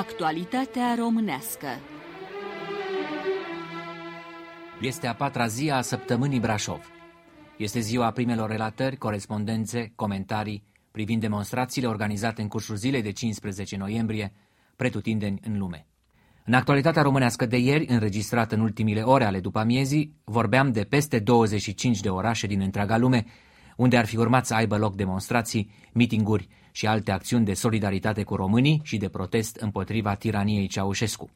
Actualitatea românească Este a patra zi a săptămânii Brașov. Este ziua primelor relatări, corespondențe, comentarii privind demonstrațiile organizate în cursul zilei de 15 noiembrie, pretutindeni în lume. În actualitatea românească de ieri, înregistrată în ultimile ore ale după amiezii, vorbeam de peste 25 de orașe din întreaga lume, unde ar fi urmat să aibă loc demonstrații, mitinguri și alte acțiuni de solidaritate cu românii și de protest împotriva tiraniei Ceaușescu.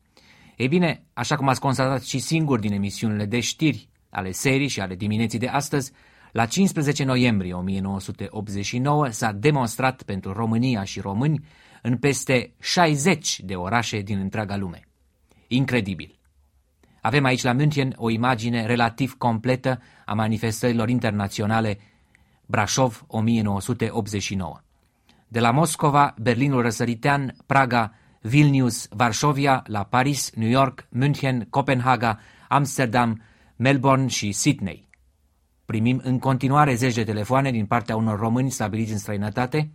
Ei bine, așa cum ați constatat și singur din emisiunile de știri ale serii și ale dimineții de astăzi, la 15 noiembrie 1989 s-a demonstrat pentru România și români în peste 60 de orașe din întreaga lume. Incredibil! Avem aici la München o imagine relativ completă a manifestărilor internaționale Brașov 1989. De la Moscova, Berlinul Răsăritean, Praga, Vilnius, Varșovia, la Paris, New York, München, Copenhaga, Amsterdam, Melbourne și Sydney. Primim în continuare zeci de telefoane din partea unor români stabiliți în străinătate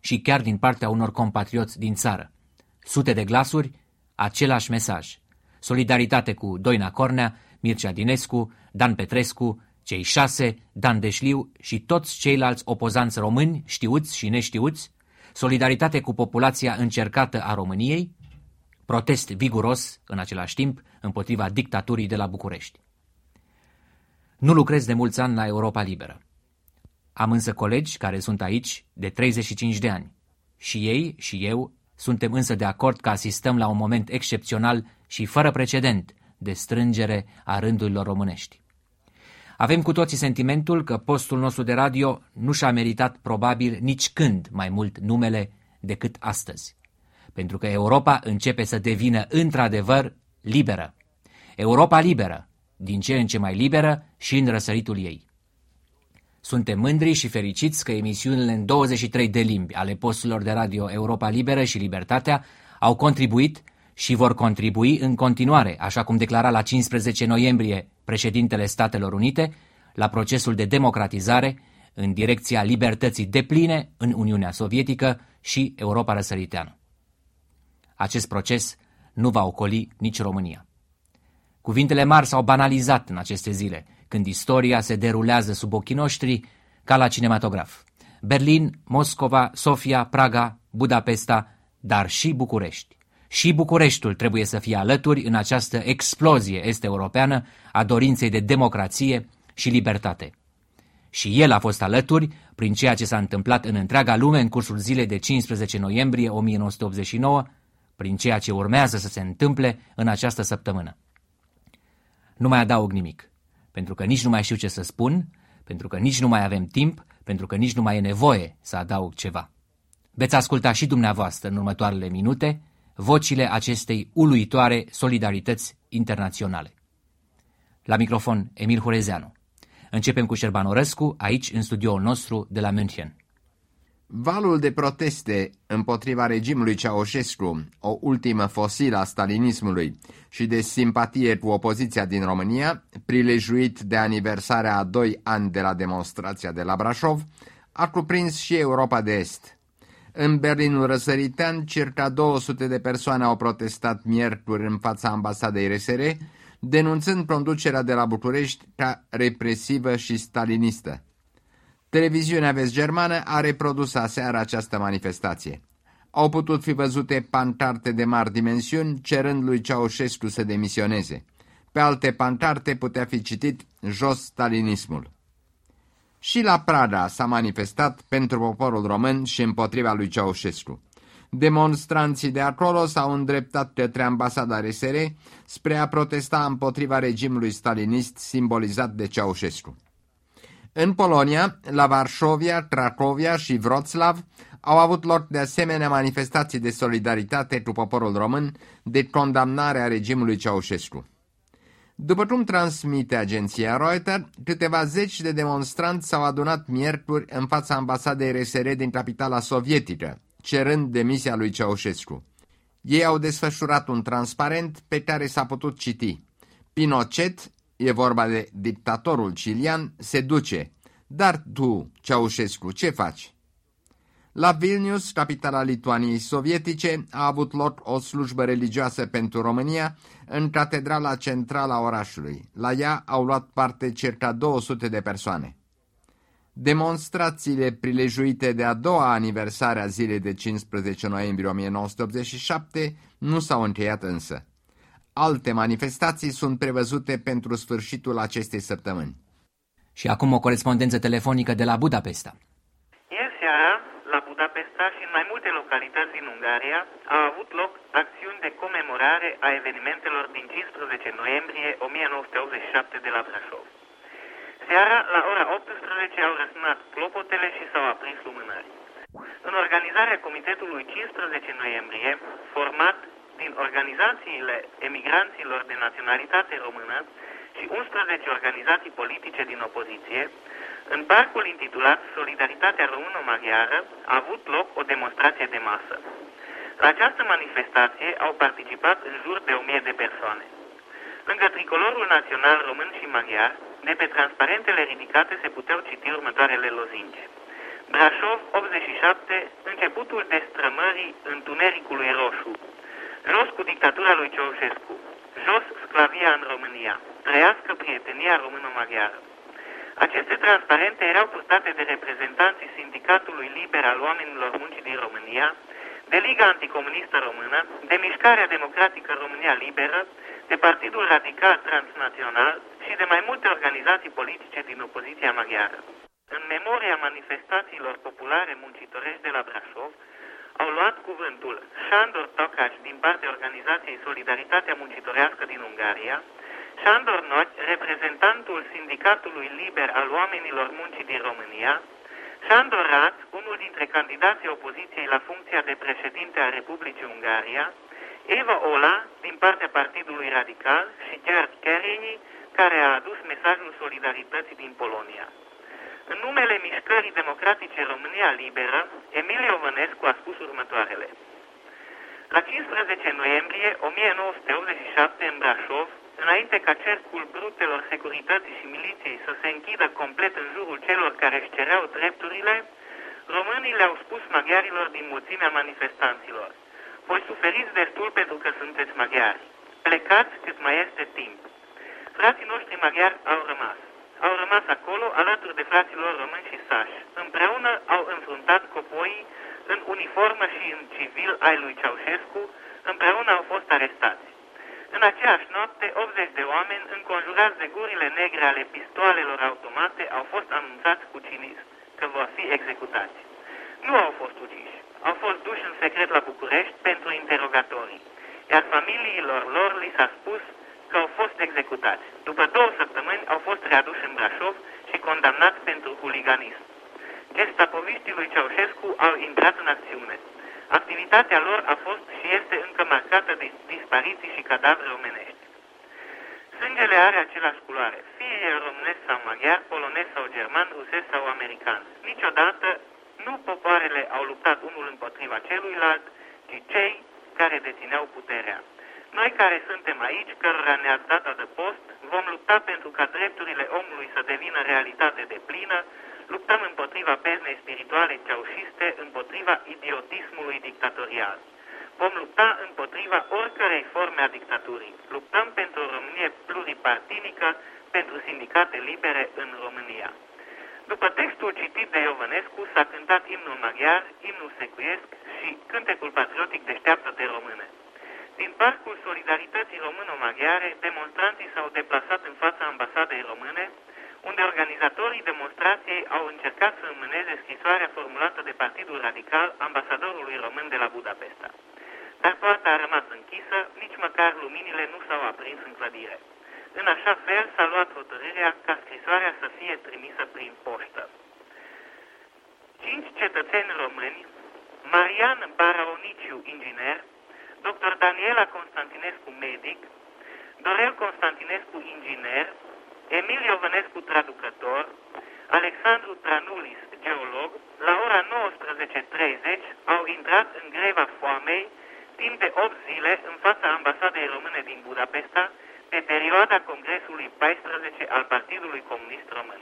și chiar din partea unor compatrioți din țară. Sute de glasuri, același mesaj. Solidaritate cu Doina Cornea, Mircea Dinescu, Dan Petrescu, cei șase, Dan Deșliu și toți ceilalți opozanți români, știuți și neștiuți, solidaritate cu populația încercată a României, protest viguros, în același timp, împotriva dictaturii de la București. Nu lucrez de mulți ani la Europa Liberă. Am însă colegi care sunt aici de 35 de ani. Și ei și eu suntem însă de acord că asistăm la un moment excepțional și fără precedent de strângere a rândurilor românești. Avem cu toții sentimentul că postul nostru de radio nu și-a meritat probabil nici când mai mult numele decât astăzi. Pentru că Europa începe să devină într-adevăr liberă. Europa liberă, din ce în ce mai liberă și în răsăritul ei. Suntem mândri și fericiți că emisiunile în 23 de limbi ale posturilor de radio Europa Liberă și Libertatea au contribuit și vor contribui în continuare, așa cum declara la 15 noiembrie președintele Statelor Unite, la procesul de democratizare în direcția libertății depline în Uniunea Sovietică și Europa răsăriteană. Acest proces nu va ocoli nici România. Cuvintele mari s-au banalizat în aceste zile, când istoria se derulează sub ochii noștri ca la cinematograf. Berlin, Moscova, Sofia, Praga, Budapesta, dar și București. Și Bucureștiul trebuie să fie alături în această explozie est-europeană a dorinței de democrație și libertate. Și el a fost alături prin ceea ce s-a întâmplat în întreaga lume în cursul zilei de 15 noiembrie 1989, prin ceea ce urmează să se întâmple în această săptămână. Nu mai adaug nimic, pentru că nici nu mai știu ce să spun, pentru că nici nu mai avem timp, pentru că nici nu mai e nevoie să adaug ceva. Veți asculta și dumneavoastră în următoarele minute vocile acestei uluitoare solidarități internaționale. La microfon, Emil Horezeanu. Începem cu Șerban Orăscu, aici, în studioul nostru de la München. Valul de proteste împotriva regimului Ceaușescu, o ultimă fosilă a stalinismului, și de simpatie cu opoziția din România, prilejuit de aniversarea a doi ani de la demonstrația de la Brașov, a cuprins și Europa de Est – în Berlinul răsăritean, circa 200 de persoane au protestat miercuri în fața ambasadei RSR, denunțând conducerea de la București ca represivă și stalinistă. Televiziunea vest-germană a reprodus aseară această manifestație. Au putut fi văzute pantarte de mari dimensiuni cerând lui Ceaușescu să demisioneze. Pe alte pantarte putea fi citit jos stalinismul. Și la Prada s-a manifestat pentru poporul român și împotriva lui Ceaușescu. Demonstranții de acolo s-au îndreptat către ambasada RSR spre a protesta împotriva regimului stalinist simbolizat de Ceaușescu. În Polonia, la Varșovia, Cracovia și Wroclaw au avut loc de asemenea manifestații de solidaritate cu poporul român de condamnare a regimului Ceaușescu. După cum transmite agenția Reuters, câteva zeci de demonstranți s-au adunat miercuri în fața ambasadei RSR din capitala sovietică, cerând demisia lui Ceaușescu. Ei au desfășurat un transparent pe care s-a putut citi. Pinochet, e vorba de dictatorul cilian, se duce. Dar tu, Ceaușescu, ce faci? La Vilnius, capitala Lituaniei sovietice, a avut loc o slujbă religioasă pentru România în catedrala centrală a orașului. La ea au luat parte circa 200 de persoane. Demonstrațiile prilejuite de a doua aniversare a zilei de 15 noiembrie 1987 nu s-au încheiat însă. Alte manifestații sunt prevăzute pentru sfârșitul acestei săptămâni. Și acum o corespondență telefonică de la Budapesta. Budapesta și în mai multe localități din Ungaria au avut loc acțiuni de comemorare a evenimentelor din 15 noiembrie 1987 de la Brașov. Seara, la ora 18, au răsunat clopotele și s-au aprins lumânări. În organizarea Comitetului 15 noiembrie, format din organizațiile emigranților de naționalitate română și 11 organizații politice din opoziție, în parcul intitulat Solidaritatea Română-Maghiară a avut loc o demonstrație de masă. La această manifestație au participat în jur de 1000 de persoane. Lângă tricolorul național român și maghiar, de pe transparentele ridicate se puteau citi următoarele lozinge. Brașov 87, începutul destrămării întunericului roșu. Jos cu dictatura lui Ceaușescu. Jos sclavia în România. Trăiască prietenia română-maghiară. Aceste transparente erau purtate de reprezentanții Sindicatului Liber al Oamenilor Muncii din România, de Liga Anticomunistă Română, de Mișcarea Democratică România Liberă, de Partidul Radical Transnațional și de mai multe organizații politice din opoziția maghiară. În memoria manifestațiilor populare muncitorești de la Brașov, au luat cuvântul Șandor Tocaș din partea organizației Solidaritatea Muncitorească din Ungaria, Sandor Noci, reprezentantul Sindicatului Liber al Oamenilor Muncii din România, Sandor Rat, unul dintre candidații opoziției la funcția de președinte a Republicii Ungaria, Eva Ola, din partea Partidului Radical, și Gerd Kerini, care a adus mesajul solidarității din Polonia. În numele Mișcării Democratice România Liberă, Emilio Vănescu a spus următoarele. La 15 noiembrie 1987 în Brașov, înainte ca cercul brutelor securității și miliției să se închidă complet în jurul celor care își cereau drepturile, românii le-au spus maghiarilor din mulțimea manifestanților. Voi suferiți destul pentru că sunteți maghiari. Plecați cât mai este timp. Frații noștri maghiari au rămas. Au rămas acolo alături de fraților români și sași. Împreună au înfruntat copoii în uniformă și în civil ai lui Ceaușescu, împreună au fost arestați. În aceeași noapte, 80 de oameni, înconjurați de gurile negre ale pistoalelor automate, au fost anunțați cu cinism că vor fi executați. Nu au fost uciși. Au fost duși în secret la București pentru interogatorii, iar familiilor lor li s-a spus că au fost executați. După două săptămâni au fost readuși în Brașov și condamnați pentru huliganism. Gestapoviștii lui Ceaușescu au intrat în acțiune. Activitatea lor a fost și este încă marcată de dispariții și cadavre omenești. Sângele are același culoare, fie el românesc sau maghiar, polonez sau german, rusesc sau american. Niciodată nu popoarele au luptat unul împotriva celuilalt, ci cei care dețineau puterea. Noi care suntem aici, cărora ne-ați dat adăpost, vom lupta pentru ca drepturile omului să devină realitate de plină, luptăm împotriva peznei spirituale ceaușiste, împotriva idiotismului dictatorial. Vom lupta împotriva oricărei forme a dictaturii. Luptăm pentru o Românie pluripartinică, pentru sindicate libere în România. După textul citit de Iovănescu s-a cântat imnul maghiar, imnul secuiesc și cântecul patriotic deșteaptă de române. Din parcul Solidarității Româno-Maghiare, demonstranții s-au deplasat în fața ambasadei române, unde organizatorii demonstrației au încercat să înmâneze scrisoarea formulată de Partidul Radical ambasadorului român de la Budapesta. Dar poarta a rămas închisă, nici măcar luminile nu s-au aprins în clădire. În așa fel s-a luat hotărârea ca scrisoarea să fie trimisă prin poștă. Cinci cetățeni români, Marian Baraoniciu, inginer, dr. Daniela Constantinescu, medic, Dorel Constantinescu, inginer, Emilio Vănescu, traducător, Alexandru Tranulis, geolog, la ora 19.30 au intrat în greva foamei timp de 8 zile în fața ambasadei române din Budapesta pe perioada Congresului 14 al Partidului Comunist Român.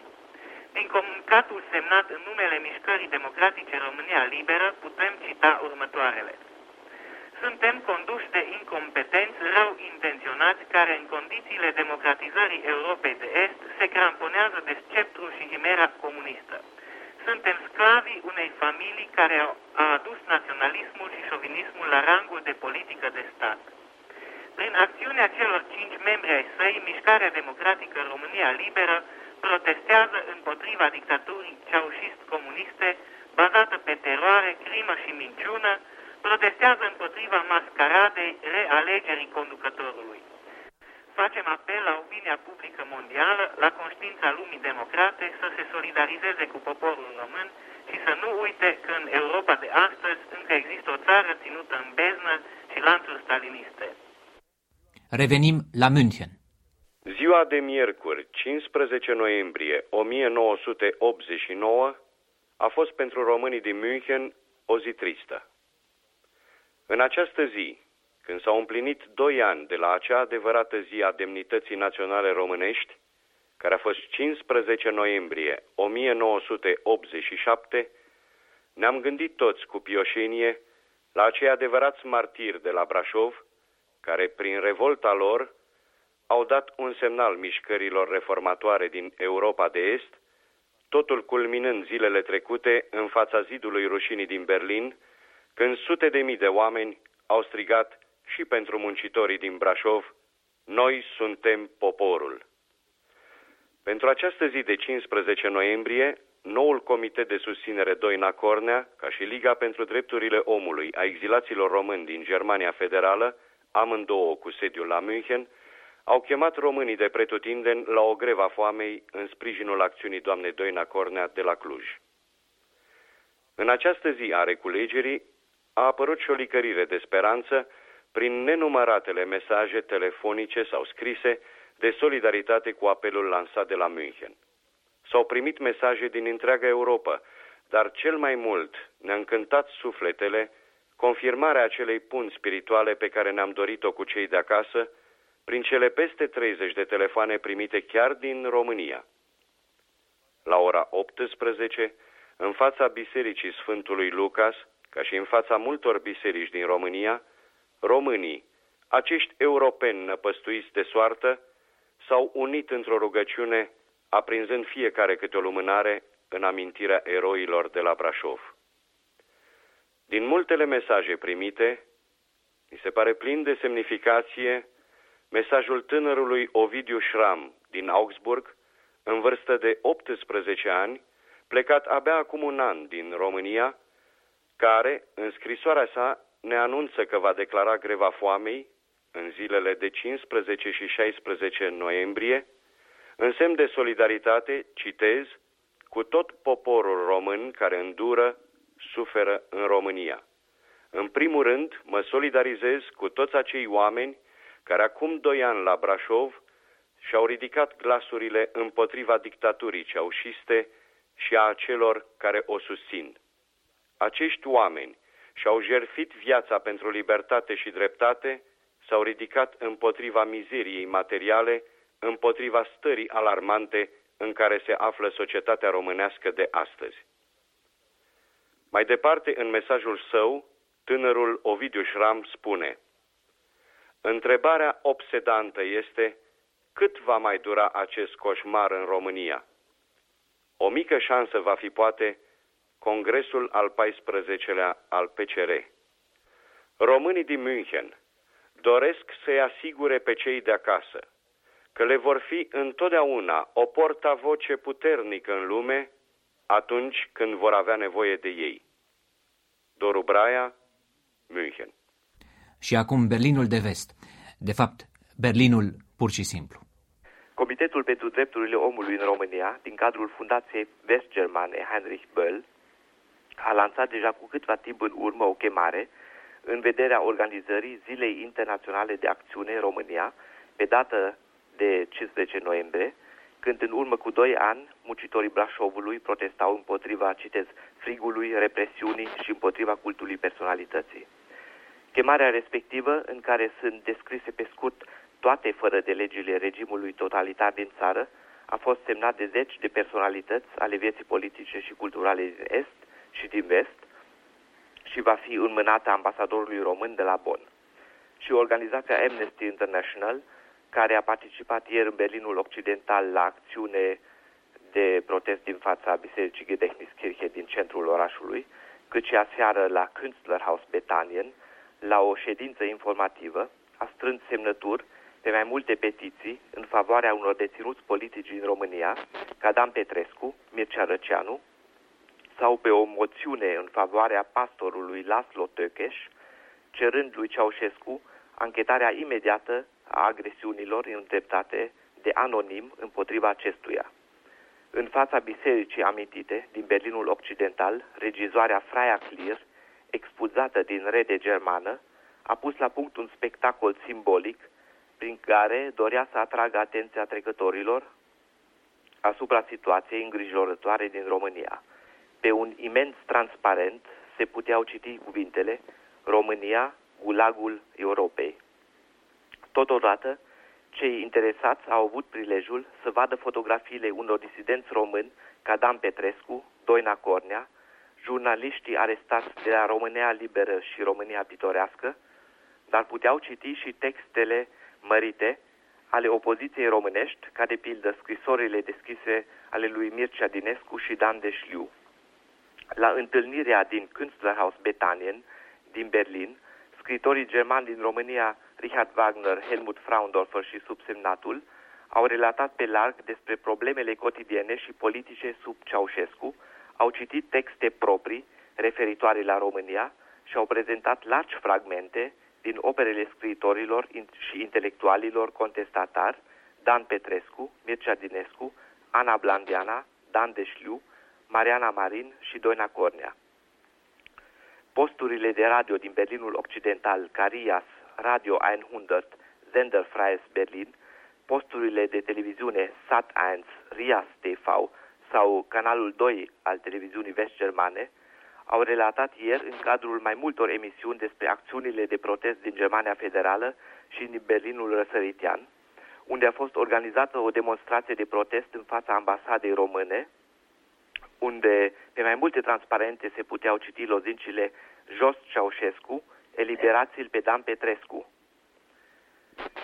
Din comunicatul semnat în numele Mișcării Democratice România Liberă putem cita următoarele. Suntem conduși de incompetenți rău intenționați care în condițiile democratizării Europei de Est se cramponează de sceptru și chimera comunistă. Suntem sclavii unei familii care a adus naționalismul și șovinismul la rangul de politică de stat. Prin acțiunea celor cinci membri ai săi, Mișcarea Democratică România Liberă protestează împotriva dictaturii ceaușist-comuniste bazată pe teroare, crimă și minciună, protestează împotriva mascaradei realegerii conducătorului. Facem apel la opinia publică mondială, la conștiința lumii democrate, să se solidarizeze cu poporul român și să nu uite că în Europa de astăzi încă există o țară ținută în beznă și lanțuri staliniste. Revenim la München. Ziua de miercuri, 15 noiembrie 1989, a fost pentru românii din München o zi tristă. În această zi, când s-au împlinit doi ani de la acea adevărată zi a demnității naționale românești, care a fost 15 noiembrie 1987, ne-am gândit toți cu pioșenie la acei adevărați martiri de la Brașov, care prin revolta lor au dat un semnal mișcărilor reformatoare din Europa de Est, totul culminând zilele trecute în fața zidului rușinii din Berlin, când sute de mii de oameni au strigat și pentru muncitorii din Brașov, noi suntem poporul. Pentru această zi de 15 noiembrie, noul Comitet de Susținere Doina Cornea, ca și Liga pentru Drepturile Omului a exilaților români din Germania Federală, amândouă cu sediul la München, au chemat românii de pretutindeni la o greva foamei în sprijinul acțiunii doamnei Doina Cornea de la Cluj. În această zi a reculegerii a apărut și o licărire de speranță prin nenumăratele mesaje telefonice sau scrise de solidaritate cu apelul lansat de la München. S-au primit mesaje din întreaga Europa, dar cel mai mult ne-a încântat sufletele confirmarea acelei punți spirituale pe care ne-am dorit-o cu cei de acasă, prin cele peste 30 de telefoane primite chiar din România. La ora 18, în fața Bisericii Sfântului Lucas, ca și în fața multor biserici din România, românii, acești europeni năpăstuiți de soartă, s-au unit într-o rugăciune, aprinzând fiecare câte o lumânare în amintirea eroilor de la Brașov. Din multele mesaje primite, mi se pare plin de semnificație mesajul tânărului Ovidiu Schramm din Augsburg, în vârstă de 18 ani, plecat abia acum un an din România, care, în scrisoarea sa, ne anunță că va declara greva foamei în zilele de 15 și 16 noiembrie, în semn de solidaritate, citez, cu tot poporul român care îndură, suferă în România. În primul rând, mă solidarizez cu toți acei oameni care acum doi ani la Brașov și-au ridicat glasurile împotriva dictaturii ceaușiste și a celor care o susțin. Acești oameni și-au jerfit viața pentru libertate și dreptate, s-au ridicat împotriva mizeriei materiale, împotriva stării alarmante în care se află societatea românească de astăzi. Mai departe, în mesajul său, tânărul Ovidiu Șram spune Întrebarea obsedantă este cât va mai dura acest coșmar în România? O mică șansă va fi poate Congresul al 14-lea al PCR. Românii din München doresc să-i asigure pe cei de acasă că le vor fi întotdeauna o portavoce puternică în lume atunci când vor avea nevoie de ei. Doru Braia, München. Și acum Berlinul de vest. De fapt, Berlinul pur și simplu. Comitetul pentru Drepturile Omului în România, din cadrul Fundației West-Germane Heinrich Böll, a lansat deja cu câtva timp în urmă o chemare în vederea organizării Zilei Internaționale de Acțiune în România, pe dată de 15 noiembrie, când în urmă cu doi ani muncitorii Brașovului protestau împotriva, citez, frigului, represiunii și împotriva cultului personalității. Chemarea respectivă, în care sunt descrise pe scurt toate fără de legile regimului totalitar din țară, a fost semnat de zeci de personalități ale vieții politice și culturale din Est și din Vest și va fi înmânată ambasadorului român de la Bonn. Și organizația Amnesty International, care a participat ieri în Berlinul Occidental la acțiune de protest din fața Bisericii Gedächtniskirche din centrul orașului, cât și aseară la Künstlerhaus Betanien, la o ședință informativă, a strâns semnături pe mai multe petiții în favoarea unor deținuți politici din România, ca Dan Petrescu, Mircea Răceanu, sau pe o moțiune în favoarea pastorului Laslo Tökeș, cerând lui Ceaușescu anchetarea imediată a agresiunilor îndreptate de anonim împotriva acestuia. În fața bisericii amintite din Berlinul Occidental, regizoarea Freia Clear, expulzată din rede germană, a pus la punct un spectacol simbolic prin care dorea să atragă atenția trecătorilor asupra situației îngrijorătoare din România. Pe un imens transparent se puteau citi cuvintele România, gulagul Europei. Totodată, cei interesați au avut prilejul să vadă fotografiile unor disidenți români ca Dan Petrescu, Doina Cornea, jurnaliștii arestați de la România Liberă și România Pitorească, dar puteau citi și textele mărite ale opoziției românești, ca de pildă scrisorile deschise ale lui Mircea Dinescu și Dan Deșliu. La întâlnirea din Künstlerhaus Betanien din Berlin, scritorii germani din România Richard Wagner, Helmut Fraundorfer și subsemnatul au relatat pe larg despre problemele cotidiene și politice sub Ceaușescu, au citit texte proprii referitoare la România și au prezentat largi fragmente din operele scriitorilor și intelectualilor contestatari Dan Petrescu, Mircea Dinescu, Ana Blandiana, Dan Deșliu, Mariana Marin și Doina Cornea. Posturile de radio din Berlinul Occidental, Carias, Radio 100, Freies Berlin, posturile de televiziune Sat1, Rias TV sau canalul 2 al televiziunii vest-germane, au relatat ieri în cadrul mai multor emisiuni despre acțiunile de protest din Germania Federală și din Berlinul Răsăritian, unde a fost organizată o demonstrație de protest în fața ambasadei române, unde pe mai multe transparente se puteau citi lozincile Jos Ceaușescu, eliberați-l pe Dan Petrescu.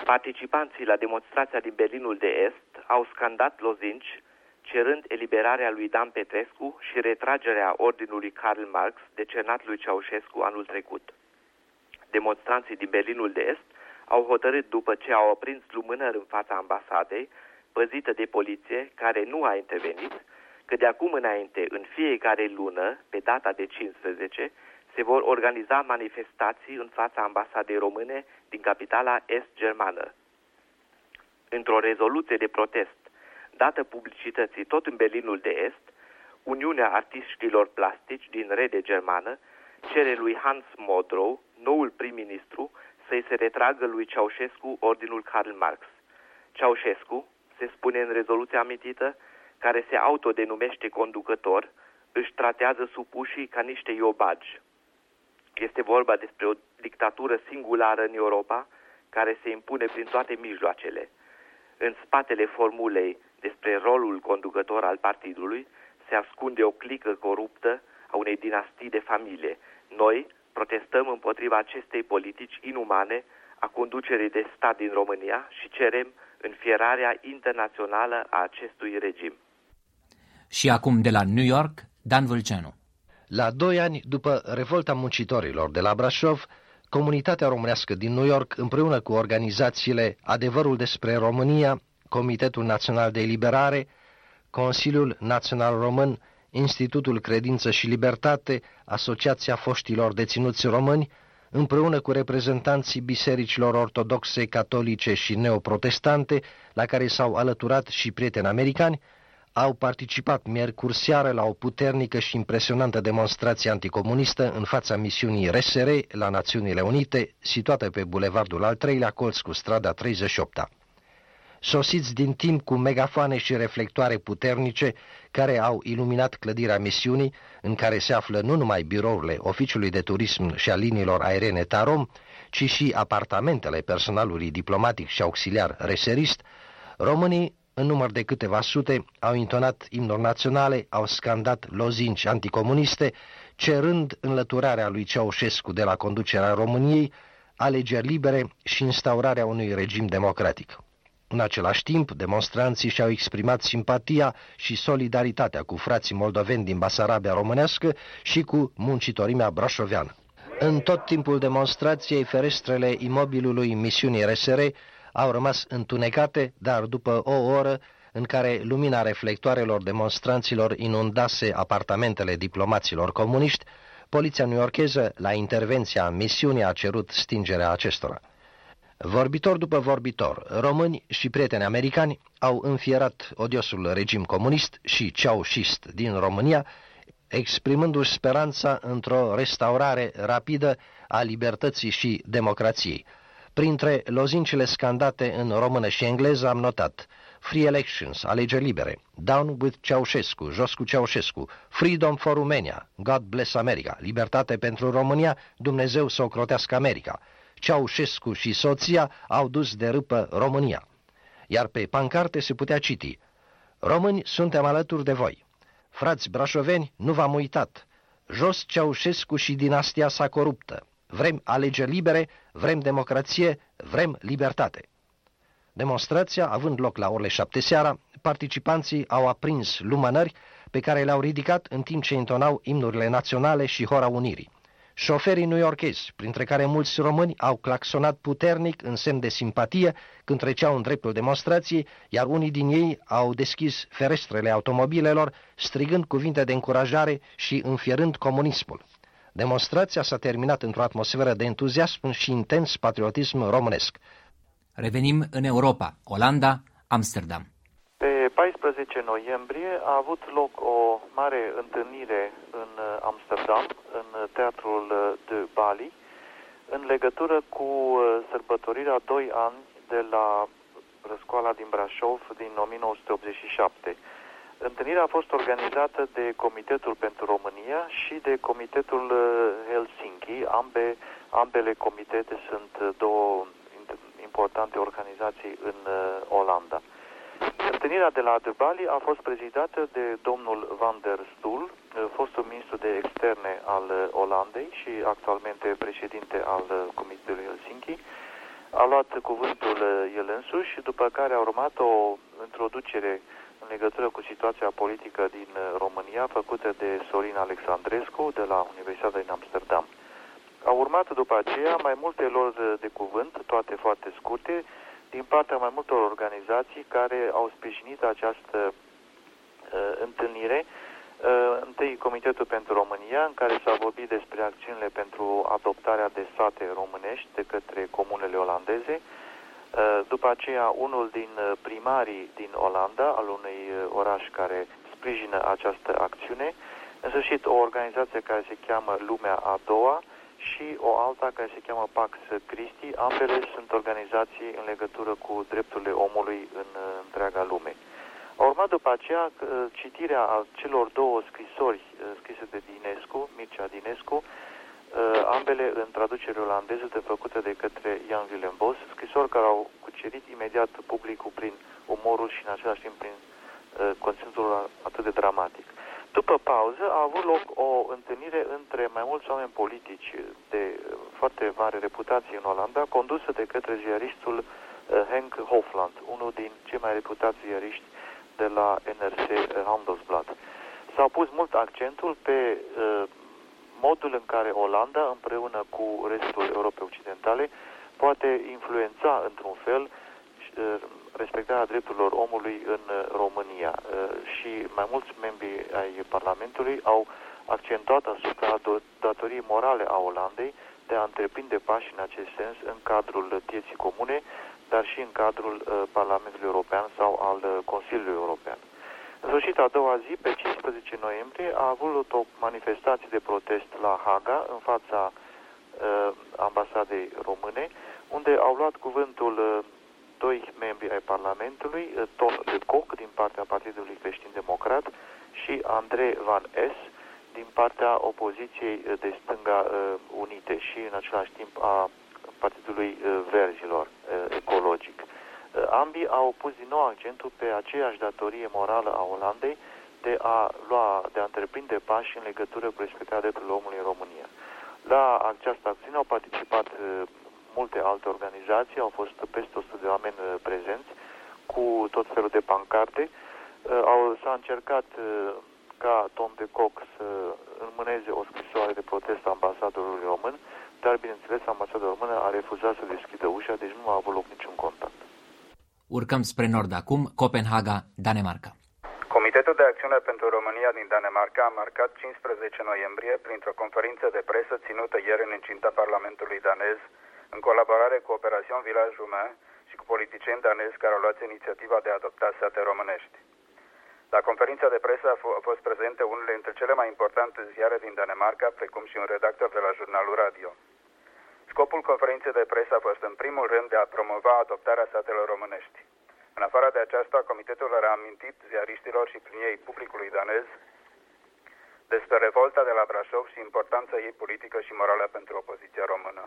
Participanții la demonstrația din Berlinul de Est au scandat lozinci cerând eliberarea lui Dan Petrescu și retragerea ordinului Karl Marx decernat lui Ceaușescu anul trecut. Demonstranții din Berlinul de Est au hotărât după ce au aprins lumânări în fața ambasadei, păzită de poliție, care nu a intervenit, că de acum înainte, în fiecare lună, pe data de 15, se vor organiza manifestații în fața ambasadei române din capitala est-germană. Într-o rezoluție de protest dată publicității tot în Berlinul de Est, Uniunea Artiștilor Plastici din rede germană cere lui Hans Modrow, noul prim-ministru, să-i se retragă lui Ceaușescu ordinul Karl Marx. Ceaușescu, se spune în rezoluția amintită, care se autodenumește conducător, își tratează supușii ca niște iobagi. Este vorba despre o dictatură singulară în Europa, care se impune prin toate mijloacele. În spatele formulei despre rolul conducător al partidului se ascunde o clică coruptă a unei dinastii de familie. Noi protestăm împotriva acestei politici inumane a conducerii de stat din România și cerem înfierarea internațională a acestui regim. Și acum de la New York, Dan Vâlceanu. La doi ani după revolta muncitorilor de la Brașov, comunitatea românească din New York, împreună cu organizațiile Adevărul despre România, Comitetul Național de Eliberare, Consiliul Național Român, Institutul Credință și Libertate, Asociația Foștilor Deținuți Români, împreună cu reprezentanții bisericilor ortodoxe, catolice și neoprotestante, la care s-au alăturat și prieteni americani, au participat miercuri seară la o puternică și impresionantă demonstrație anticomunistă în fața misiunii RSR la Națiunile Unite, situată pe bulevardul al treilea colț cu strada 38 -a sosiți din timp cu megafoane și reflectoare puternice care au iluminat clădirea misiunii, în care se află nu numai birourile Oficiului de Turism și a liniilor aeriene Tarom, ci și apartamentele personalului diplomatic și auxiliar reserist, românii în număr de câteva sute, au intonat imnuri naționale, au scandat lozinci anticomuniste, cerând înlăturarea lui Ceaușescu de la conducerea României, alegeri libere și instaurarea unui regim democratic. În același timp, demonstranții și-au exprimat simpatia și solidaritatea cu frații moldoveni din Basarabia românească și cu muncitorimea brașoveană. În tot timpul demonstrației, ferestrele imobilului misiunii RSR au rămas întunecate, dar după o oră în care lumina reflectoarelor demonstranților inundase apartamentele diplomaților comuniști, poliția newyorkeză, la intervenția misiunii, a cerut stingerea acestora. Vorbitor după vorbitor, români și prieteni americani au înfierat odiosul regim comunist și ceaușist din România, exprimându-și speranța într-o restaurare rapidă a libertății și democrației. Printre lozincile scandate în română și engleză am notat Free Elections, alegeri libere, Down with Ceaușescu, jos cu Ceaușescu, Freedom for Romania, God bless America, libertate pentru România, Dumnezeu să ocrotească America, Ceaușescu și soția au dus de râpă România. Iar pe pancarte se putea citi Români, suntem alături de voi. Frați brașoveni, nu v-am uitat. Jos Ceaușescu și dinastia sa coruptă. Vrem alegeri libere, vrem democrație, vrem libertate. Demonstrația, având loc la orele șapte seara, participanții au aprins lumânări pe care le-au ridicat în timp ce intonau imnurile naționale și hora unirii. Șoferii new-yorkezi, printre care mulți români, au claxonat puternic în semn de simpatie când treceau în dreptul demonstrației, iar unii din ei au deschis ferestrele automobilelor, strigând cuvinte de încurajare și înfierând comunismul. Demonstrația s-a terminat într-o atmosferă de entuziasm și intens patriotism românesc. Revenim în Europa, Olanda, Amsterdam. Pe 14 noiembrie a avut loc o mare întâlnire în Amsterdam, în teatrul de Bali, în legătură cu sărbătorirea 2 ani de la răscoala din Brașov din 1987. Întâlnirea a fost organizată de Comitetul pentru România și de Comitetul Helsinki. Ambe, ambele comitete sunt două importante organizații în Olanda. Întâlnirea de la De Bali a fost prezidată de domnul Van der Stoel, fostul ministru de externe al Olandei și actualmente președinte al Comitetului Helsinki. A luat cuvântul el însuși, după care a urmat o introducere în legătură cu situația politică din România făcută de Sorin Alexandrescu de la Universitatea din Amsterdam. Au urmat după aceea mai multe lor de cuvânt, toate foarte scurte, din partea mai multor organizații care au sprijinit această uh, întâlnire. Uh, întâi Comitetul pentru România, în care s-a vorbit despre acțiunile pentru adoptarea de sate românești de către comunele olandeze. Uh, după aceea, unul din primarii din Olanda, al unui oraș care sprijină această acțiune. În sfârșit, o organizație care se cheamă Lumea a doua, și o alta care se cheamă Pax Christi. Ambele sunt organizații în legătură cu drepturile omului în uh, întreaga lume. A urmat după aceea uh, citirea a celor două scrisori uh, scrise de Dinescu, Mircea Dinescu, ambele în traducere olandeză de făcute de către Jan Willem Bos, scrisori care au cucerit imediat publicul prin umorul și în același timp prin conținutul atât de dramatic. După pauză a avut loc o întâlnire între mai mulți oameni politici de foarte mare reputație în Olanda, condusă de către ziaristul uh, Henk Hofland, unul din cei mai reputați ziariști de la NRC Handelsblad. S-au pus mult accentul pe uh, modul în care Olanda, împreună cu restul Europei Occidentale, poate influența într-un fel uh, respectarea drepturilor omului în uh, România uh, și mai mulți membri ai Parlamentului au accentuat asupra datoriei morale a Olandei de a întreprinde pași în acest sens în cadrul pieții comune, dar și în cadrul uh, Parlamentului European sau al Consiliului European. În sfârșit, a doua zi, pe 15 noiembrie, a avut o manifestație de protest la Haga, în fața uh, ambasadei române, unde au luat cuvântul uh, doi membri ai Parlamentului, eh, Tom de Koch din partea Partidului Creștin Democrat și Andrei Van Es din partea opoziției eh, de stânga eh, unite și în același timp a Partidului Verzilor Ecologic. Ambii au pus din nou accentul pe aceeași datorie morală a Olandei de a lua, de a întreprinde pași în legătură cu respectarea drepturilor omului în România. La această acțiune au participat multe alte organizații, au fost peste 100 de oameni prezenți cu tot felul de pancarte. Au, s-a încercat ca Tom de Coq să înmâneze o scrisoare de protest ambasadorului român, dar, bineînțeles, ambasadorul român a refuzat să deschidă ușa, deci nu a avut loc niciun contact. Urcăm spre nord acum, Copenhaga, Danemarca. Comitetul de Acțiune pentru România din Danemarca a marcat 15 noiembrie printr-o conferință de presă ținută ieri în incinta Parlamentului danez, în colaborare cu Operațion Village Jumain și cu politicieni danezi care au luat inițiativa de a adopta sate românești. La conferința de presă a fost prezente unele dintre cele mai importante ziare din Danemarca, precum și un redactor de la jurnalul radio. Scopul conferinței de presă a fost în primul rând de a promova adoptarea statelor românești. În afară de aceasta, comitetul a reamintit ziariștilor și prin ei publicului danez despre revolta de la Brașov și importanța ei politică și morală pentru opoziția română.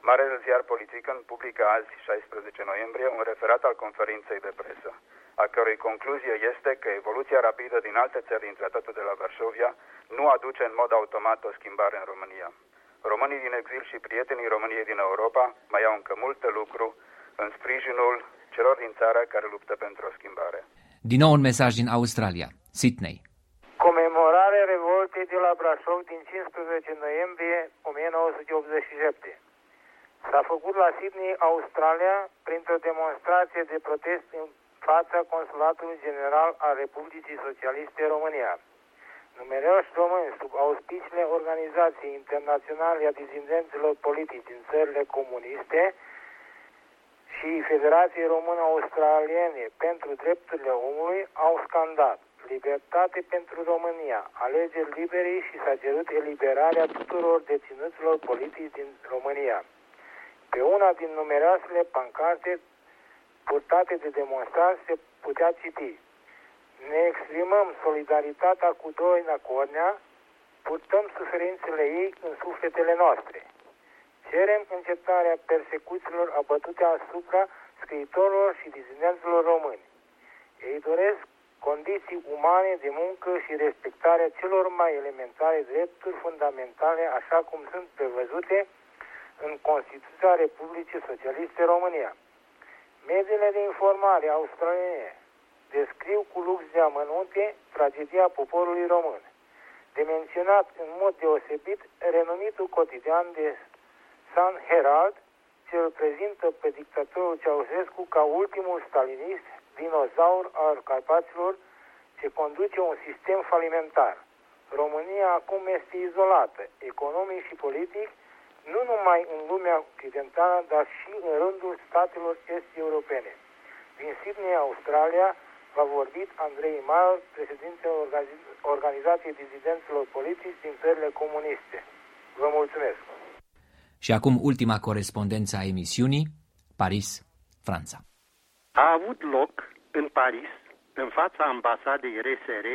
Marele ziar în publică azi, 16 noiembrie, un referat al conferinței de presă a cărei concluzie este că evoluția rapidă din alte țări din tratatul de la Varsovia nu aduce în mod automat o schimbare în România. Românii din exil și prietenii României din Europa mai au încă multe lucru în sprijinul celor din țară care luptă pentru o schimbare. Din nou un mesaj din Australia, Sydney. Comemorarea revoltei de la Brașov din 15 noiembrie 1987. S-a făcut la Sydney, Australia, printr-o demonstrație de protest fața Consulatului General al Republicii Socialiste România. Numeroși români sub auspiciile Organizației Internaționale a Dizidenților Politici din țările comuniste și Federației Română-Australiene pentru Drepturile Omului au scandat Libertate pentru România, alegeri libere și s-a cerut eliberarea tuturor deținuților politici din România. Pe una din numeroasele pancarte purtate de demonstranți se putea citi. Ne exprimăm solidaritatea cu Doina Cornea, purtăm suferințele ei în sufletele noastre. Cerem încetarea persecuțiilor abătute asupra scriitorilor și dizidenților români. Ei doresc condiții umane de muncă și respectarea celor mai elementare drepturi fundamentale, așa cum sunt prevăzute în Constituția Republicii Socialiste România. Mediile de informare australiene descriu cu lux de amănunte tragedia poporului român. De menționat în mod deosebit renumitul cotidian de Sun Herald, ce îl prezintă pe dictatorul Ceaușescu ca ultimul stalinist, dinozaur al Carpaților, ce conduce un sistem falimentar. România acum este izolată, economic și politic, nu numai în lumea occidentală, dar și în rândul statelor est-europene. Din Sydney, Australia, v-a vorbit Andrei Mal, președintele Organizației Dizidenților Politici din țările comuniste. Vă mulțumesc! Și acum ultima corespondență a emisiunii, Paris, Franța. A avut loc în Paris, în fața ambasadei RSR,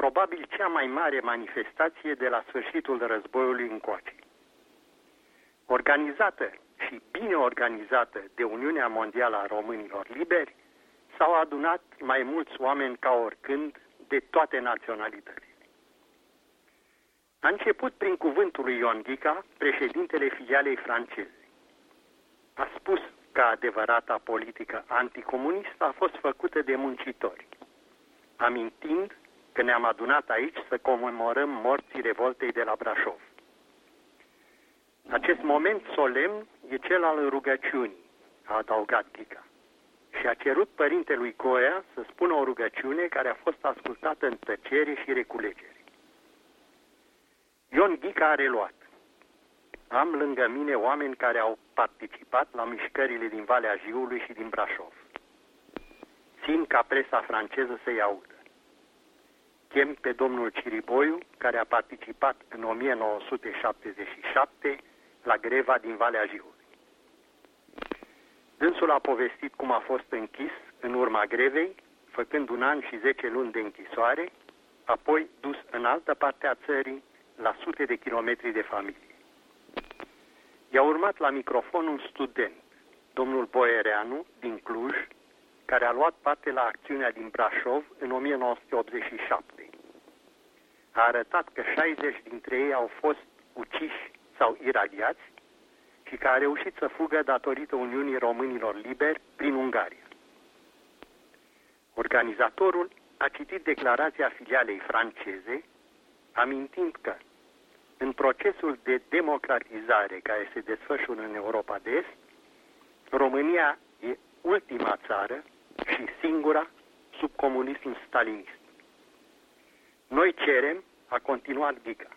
probabil cea mai mare manifestație de la sfârșitul războiului încoace organizată și bine organizată de Uniunea Mondială a Românilor Liberi, s-au adunat mai mulți oameni ca oricând de toate naționalitățile. A început prin cuvântul lui Ion Ghica, președintele filialei franceze. A spus că adevărata politică anticomunistă a fost făcută de muncitori, amintind că ne-am adunat aici să comemorăm morții revoltei de la Brașov. Acest moment solemn e cel al rugăciunii, a adăugat Ghica. Și a cerut părintelui Goia să spună o rugăciune care a fost ascultată în tăcere și reculegere. Ion Ghica a reluat. Am lângă mine oameni care au participat la mișcările din Valea Jiului și din Brașov. Țin ca presa franceză să-i audă. Chem pe domnul Ciriboiu, care a participat în 1977 la greva din Valea Jiului. Dânsul a povestit cum a fost închis în urma grevei, făcând un an și zece luni de închisoare, apoi dus în altă parte a țării, la sute de kilometri de familie. I-a urmat la microfon un student, domnul Boereanu din Cluj, care a luat parte la acțiunea din Brașov în 1987. A arătat că 60 dintre ei au fost uciși sau iradiați și că a reușit să fugă datorită Uniunii Românilor Liberi prin Ungaria. Organizatorul a citit declarația filialei franceze, amintind că în procesul de democratizare care se desfășură în Europa de Est, România e ultima țară și singura sub comunism stalinist. Noi cerem, a continuat Ghica,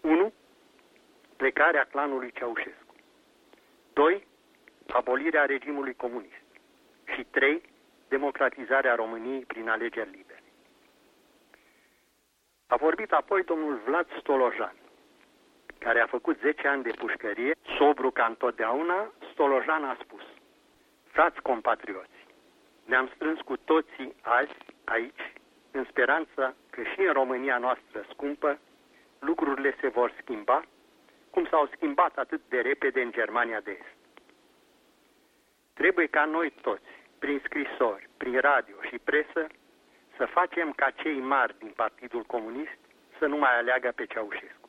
1. Plecarea clanului Ceaușescu. 2. Abolirea regimului comunist. Și 3. Democratizarea României prin alegeri libere. A vorbit apoi domnul Vlad Stolojan, care a făcut 10 ani de pușcărie, sobru ca întotdeauna, Stolojan a spus, Frați compatrioți, ne-am strâns cu toții azi, aici, în speranța că și în România noastră scumpă, lucrurile se vor schimba, cum s-au schimbat atât de repede în Germania de Est. Trebuie ca noi toți, prin scrisori, prin radio și presă, să facem ca cei mari din Partidul Comunist să nu mai aleagă pe Ceaușescu.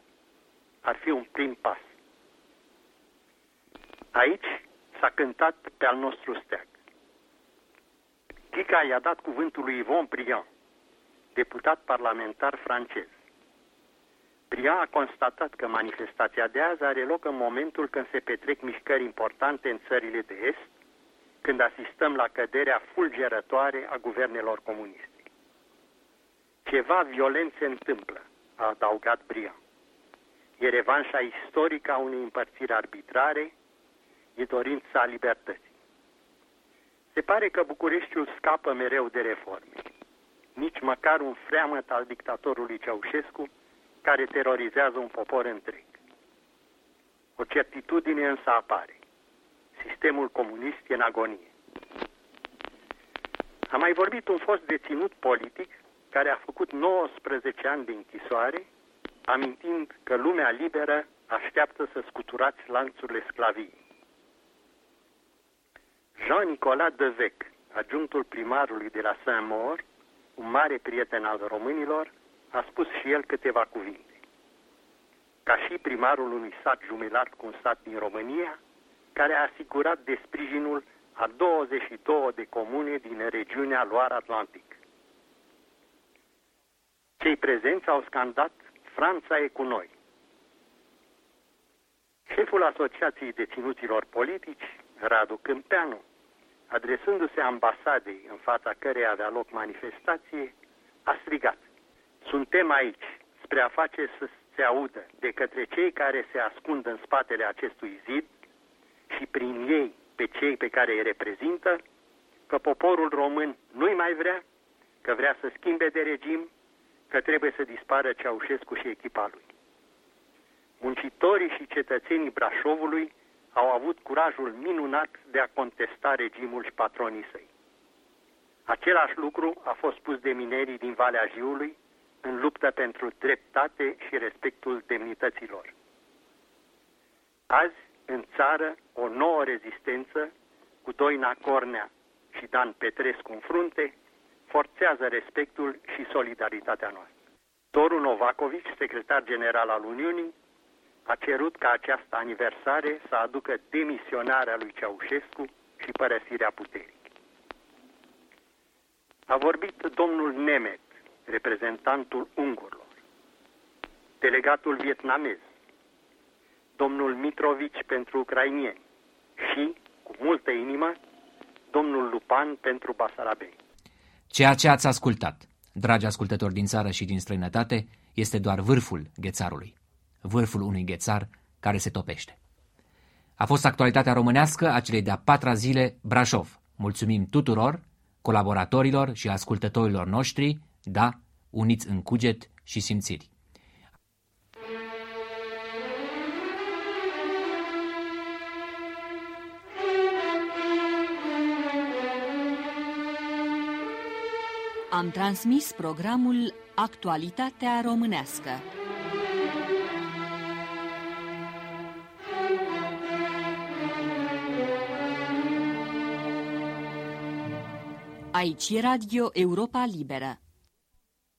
Ar fi un prim pas. Aici s-a cântat pe al nostru steag. Chica i-a dat cuvântul lui Yvon Briand, deputat parlamentar francez. Briand a constatat că manifestația de azi are loc în momentul când se petrec mișcări importante în țările de est, când asistăm la căderea fulgerătoare a guvernelor comuniste. Ceva violent se întâmplă, a adăugat Briand. E revanșa istorică a unei împărțiri arbitrare, e dorința libertății. Se pare că Bucureștiul scapă mereu de reforme. Nici măcar un freamăt al dictatorului Ceaușescu care terorizează un popor întreg. O certitudine însă apare. Sistemul comunist e în agonie. A mai vorbit un fost deținut politic care a făcut 19 ani de închisoare, amintind că lumea liberă așteaptă să scuturați lanțurile sclaviei. Jean-Nicolas Devec, adjunctul primarului de la Saint-Maur, un mare prieten al românilor, a spus și el câteva cuvinte. Ca și primarul unui sat jumelat cu un sat din România, care a asigurat de sprijinul a 22 de comune din regiunea Loar Atlantic. Cei prezenți au scandat Franța e cu noi. Șeful Asociației Deținuților Politici, Radu Câmpeanu, adresându-se ambasadei în fața cărei avea loc manifestație, a strigat. Suntem aici spre a face să se audă de către cei care se ascund în spatele acestui zid și prin ei pe cei pe care îi reprezintă, că poporul român nu-i mai vrea, că vrea să schimbe de regim, că trebuie să dispară Ceaușescu și echipa lui. Muncitorii și cetățenii Brașovului au avut curajul minunat de a contesta regimul și patronii săi. Același lucru a fost spus de minerii din Valea Jiului în luptă pentru dreptate și respectul demnităților. Azi, în țară, o nouă rezistență cu Doina Cornea și Dan Petrescu în frunte forțează respectul și solidaritatea noastră. Toru Novakovici, secretar general al Uniunii, a cerut ca această aniversare să aducă demisionarea lui Ceaușescu și părăsirea puterii. A vorbit domnul Nemet, reprezentantul ungurilor, delegatul vietnamez, domnul Mitrovici pentru ucrainieni și, cu multă inimă, domnul Lupan pentru basarabeni. Ceea ce ați ascultat, dragi ascultători din țară și din străinătate, este doar vârful ghețarului vârful unui ghețar care se topește. A fost actualitatea românească a celei de-a patra zile Brașov. Mulțumim tuturor, colaboratorilor și ascultătorilor noștri, da, uniți în cuget și simțiri. Am transmis programul Actualitatea Românească. Aici e Radio Europa Liberă.